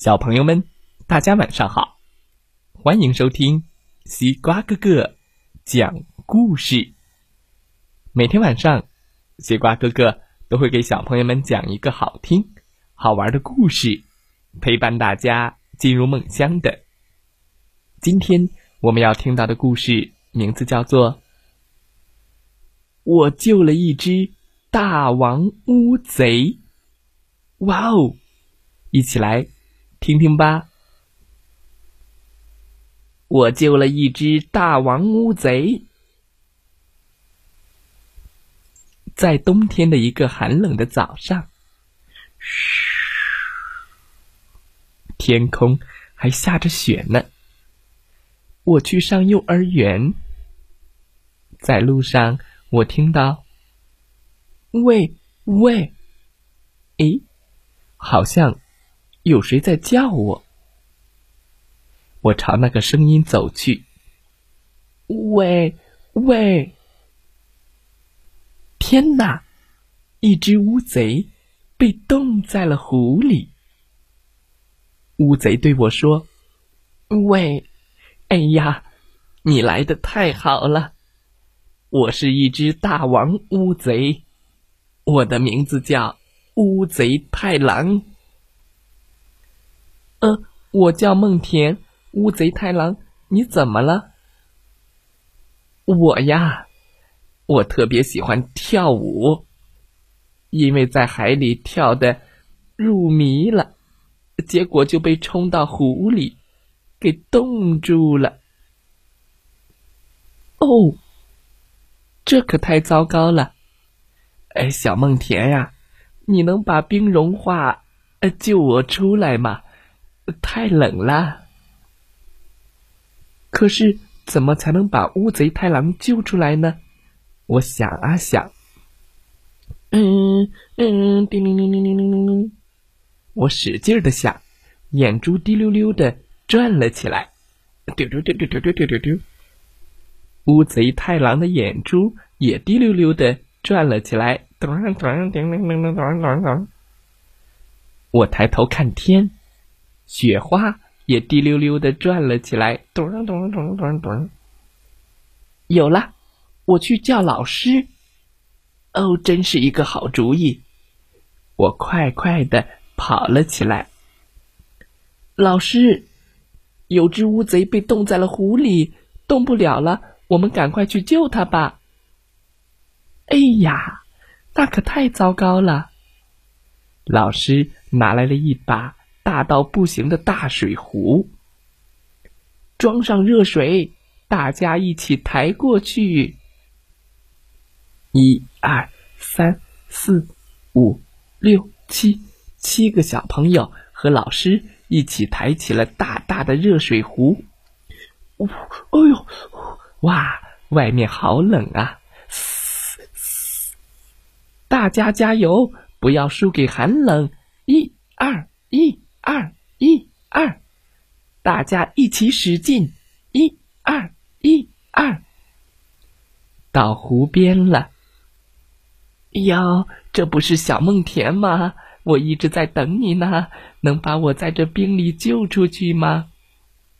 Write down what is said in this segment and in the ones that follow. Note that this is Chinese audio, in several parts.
小朋友们，大家晚上好！欢迎收听西瓜哥哥讲故事。每天晚上，西瓜哥哥都会给小朋友们讲一个好听、好玩的故事，陪伴大家进入梦乡的。今天我们要听到的故事名字叫做《我救了一只大王乌贼》。哇哦！一起来听听吧。我救了一只大王乌贼，在冬天的一个寒冷的早上，嘘，天空还下着雪呢。我去上幼儿园，在路上我听到，喂喂，诶。好像有谁在叫我，我朝那个声音走去。喂喂！天哪！一只乌贼被冻在了湖里。乌贼对我说：“喂，哎呀，你来的太好了！我是一只大王乌贼，我的名字叫……”乌贼太郎，呃，我叫梦田。乌贼太郎，你怎么了？我呀，我特别喜欢跳舞，因为在海里跳的入迷了，结果就被冲到湖里，给冻住了。哦，这可太糟糕了！哎，小梦田呀。你能把冰融化，呃，救我出来吗？太冷了。可是怎么才能把乌贼太郎救出来呢？我想啊想，嗯嗯，叮铃铃铃铃铃铃，我使劲的想，眼珠滴溜溜的转了起来，丢丢丢丢丢丢丢丢丢，乌贼太郎的眼珠也滴溜溜的转了起来。咚咚叮铃铃铃咚咚咚！我抬头看天，雪花也滴溜溜的转了起来。咚咚咚咚咚！有了，我去叫老师。哦，真是一个好主意！我快快的跑了起来。老师，有只乌贼被冻在了湖里，动不了了。我们赶快去救它吧！哎呀！那可太糟糕了！老师拿来了一把大到不行的大水壶，装上热水，大家一起抬过去。一二三四五六七，七个小朋友和老师一起抬起了大大的热水壶。哦，哎呦，哇，外面好冷啊！大家加油，不要输给寒冷！一二一二一二，大家一起使劲！一二一二，到湖边了。哟，这不是小梦田吗？我一直在等你呢，能把我在这冰里救出去吗？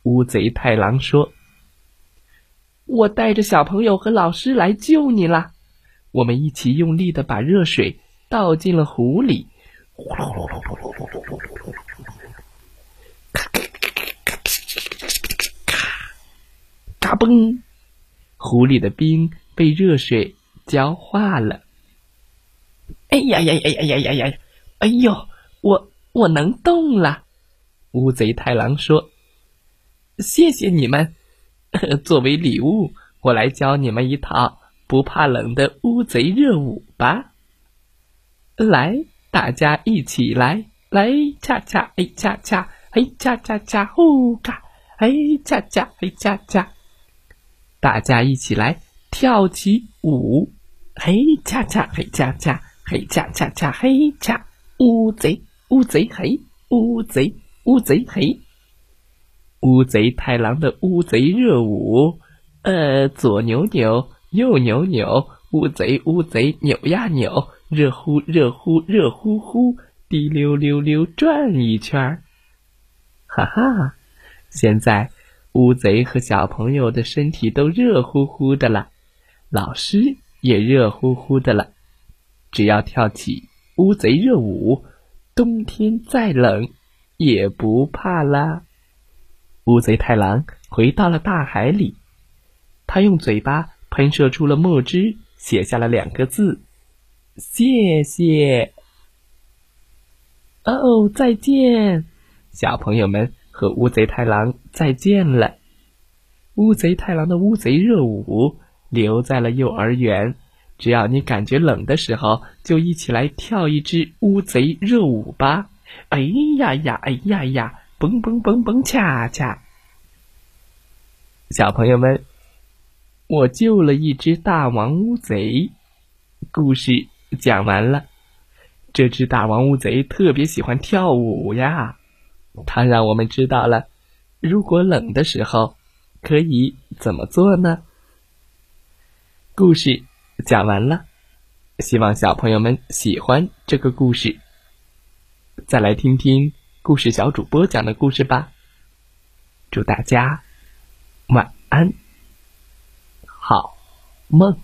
乌贼太郎说：“我带着小朋友和老师来救你了。”我们一起用力的把热水倒进了湖里，呼噜噜噜噜噜噜噜噜嘣！湖里的冰被热水浇化了。哎呀呀呀呀呀呀呀！哎呦，我我能动了！乌贼太郎说：“谢谢你们，作为礼物，我来教你们一套。”不怕冷的乌贼热舞吧！来，大家一起来，来恰恰哎恰恰哎恰恰恰呼嘎哎恰恰哎恰恰，大家一起来跳起舞，嘿恰恰嘿恰恰嘿恰恰恰嘿恰，乌贼乌贼嘿乌贼乌贼嘿，乌贼太郎的乌贼热舞，呃，左扭扭。右扭扭，乌贼乌贼扭呀扭，热乎热乎热乎乎，滴溜溜溜转一圈儿。哈哈，现在乌贼和小朋友的身体都热乎乎的了，老师也热乎乎的了。只要跳起乌贼热舞，冬天再冷也不怕啦。乌贼太郎回到了大海里，他用嘴巴喷射出了墨汁，写下了两个字：“谢谢。”哦，再见，小朋友们和乌贼太郎再见了。乌贼太郎的乌贼热舞留在了幼儿园。只要你感觉冷的时候，就一起来跳一支乌贼热舞吧！哎呀呀，哎呀呀，蹦蹦蹦蹦恰恰。小朋友们，我救了一只大王乌贼。故事讲完了。这只大王乌贼特别喜欢跳舞呀，它让我们知道了，如果冷的时候可以怎么做呢？故事。讲完了，希望小朋友们喜欢这个故事。再来听听故事小主播讲的故事吧。祝大家晚安，好梦。